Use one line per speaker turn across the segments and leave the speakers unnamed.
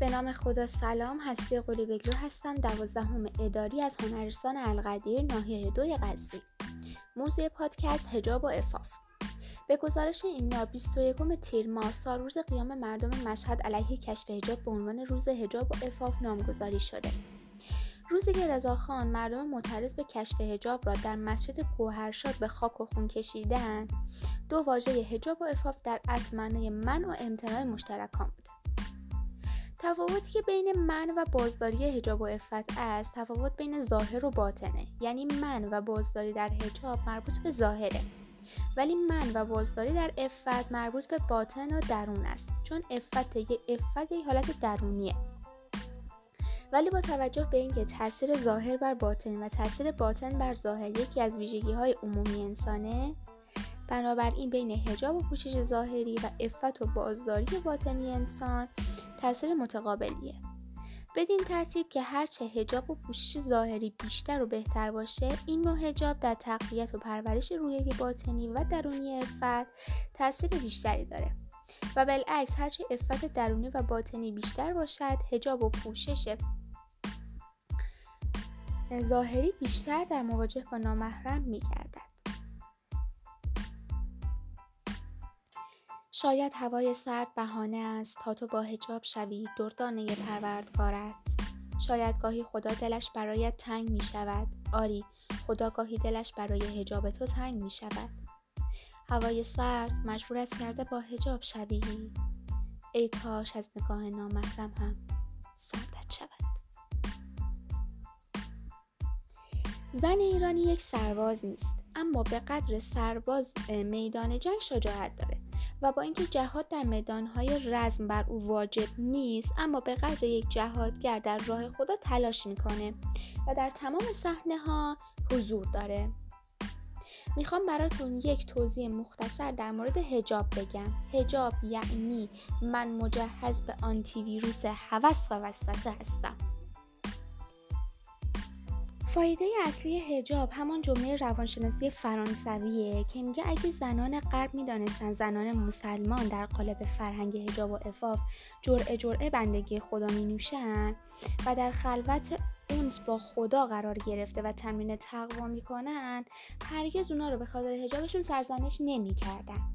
به نام خدا سلام هستی قلی بگلو هستم دوازدهم اداری از هنرستان القدیر ناحیه دوی قزوین. موضوع پادکست هجاب و افاف به گزارش اینا 21 تیر ماه سال روز قیام مردم مشهد علیه کشف هجاب به عنوان روز هجاب و افاف نامگذاری شده. روزی که رضاخان مردم معترض به کشف هجاب را در مسجد گوهرشاد به خاک و خون کشیدند دو واژه هجاب و افاف در اصل معنای من و امتناع مشترکان بود. تفاوتی که بین من و بازداری هجاب و افت است تفاوت بین ظاهر و باطنه. یعنی من و بازداری در هجاب مربوط به ظاهره. ولی من و بازداری در افت مربوط به باطن و درون است. چون افت یه افت یه حالت درونیه. ولی با توجه به اینکه تاثیر ظاهر بر باطن و تاثیر باطن بر ظاهر یکی از ویژگی های عمومی انسانه بنابراین بین هجاب و پوشش ظاهری و افت و بازداری باطنی انسان تاثیر متقابلیه. بدین ترتیب که هرچه هجاب و پوشش ظاهری بیشتر و بهتر باشه این نوع هجاب در تقویت و پرورش روحیه باطنی و درونی افت تاثیر بیشتری داره. و بالعکس هرچه افت درونی و باطنی بیشتر باشد هجاب و پوشش ظاهری بیشتر در مواجه با نامحرم میگردد. شاید هوای سرد بهانه است تا تو با هجاب شوی دردانه پروردگارت. شاید گاهی خدا دلش برایت تنگ می شود. آری خدا گاهی دلش برای هجاب تو تنگ می شود. هوای سرد مجبورت کرده با هجاب شوی. ای کاش از نگاه نامحرم هم سردت شود. زن ایرانی یک سرباز نیست اما به قدر سرباز میدان جنگ شجاعت داره. و با اینکه جهاد در میدانهای رزم بر او واجب نیست اما به قدر یک جهادگر در راه خدا تلاش می‌کنه و در تمام صحنه ها حضور داره. می‌خوام براتون یک توضیح مختصر در مورد هجاب بگم. هجاب یعنی من مجهز به آنتی ویروس هوس و وسوسه هستم. فایده اصلی هجاب همان جمله روانشناسی فرانسویه که میگه اگه زنان غرب می‌دانستن زنان مسلمان در قالب فرهنگ هجاب و افاف جرعه جرعه بندگی خدا می نوشن و در خلوت اونس با خدا قرار گرفته و تمرین تقوا می‌کنن هرگز اونا رو به خاطر هجابشون سرزنش نمی‌کردن.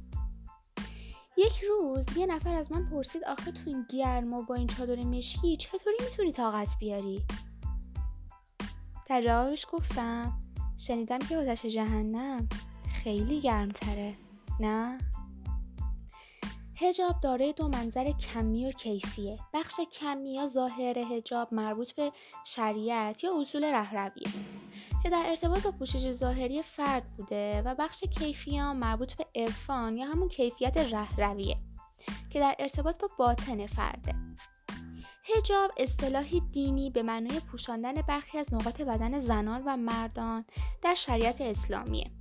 یک روز یه نفر از من پرسید آخه تو این گرم و با این چادر مشکی چطوری می‌تونی طاقت بیاری؟ در جوابش گفتم. شنیدم که آتش جهنم خیلی گرمتره نه؟ هجاب دارای دو منظر کمی و کیفیه. بخش کمی یا ظاهر هجاب مربوط به شریعت یا اصول رهرویه که در ارتباط با پوشش ظاهری فرد بوده و بخش کیفی مربوط به عرفان یا همون کیفیت رهرویه که در ارتباط با باطن فرده. هجاب اصطلاحی دینی به معنای پوشاندن برخی از نقاط بدن زنان و مردان در شریعت اسلامیه.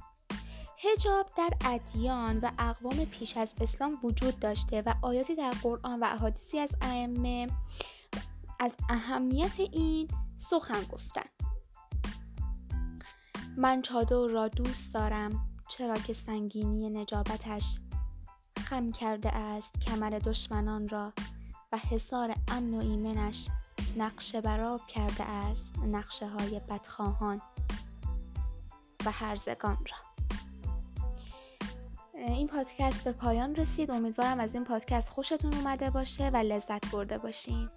هجاب در ادیان و اقوام پیش از اسلام وجود داشته و آیاتی در قرآن و احادیثی از ائمه از اهمیت این سخن گفتن من چادر را دوست دارم چرا که سنگینی نجابتش خم کرده است کمر دشمنان را حصار امن و ایمنش نقشه براب کرده است نقشه های بدخواهان و هرزگان را. این پادکست به پایان رسید. امیدوارم از این پادکست خوشتون اومده باشه و لذت برده باشین.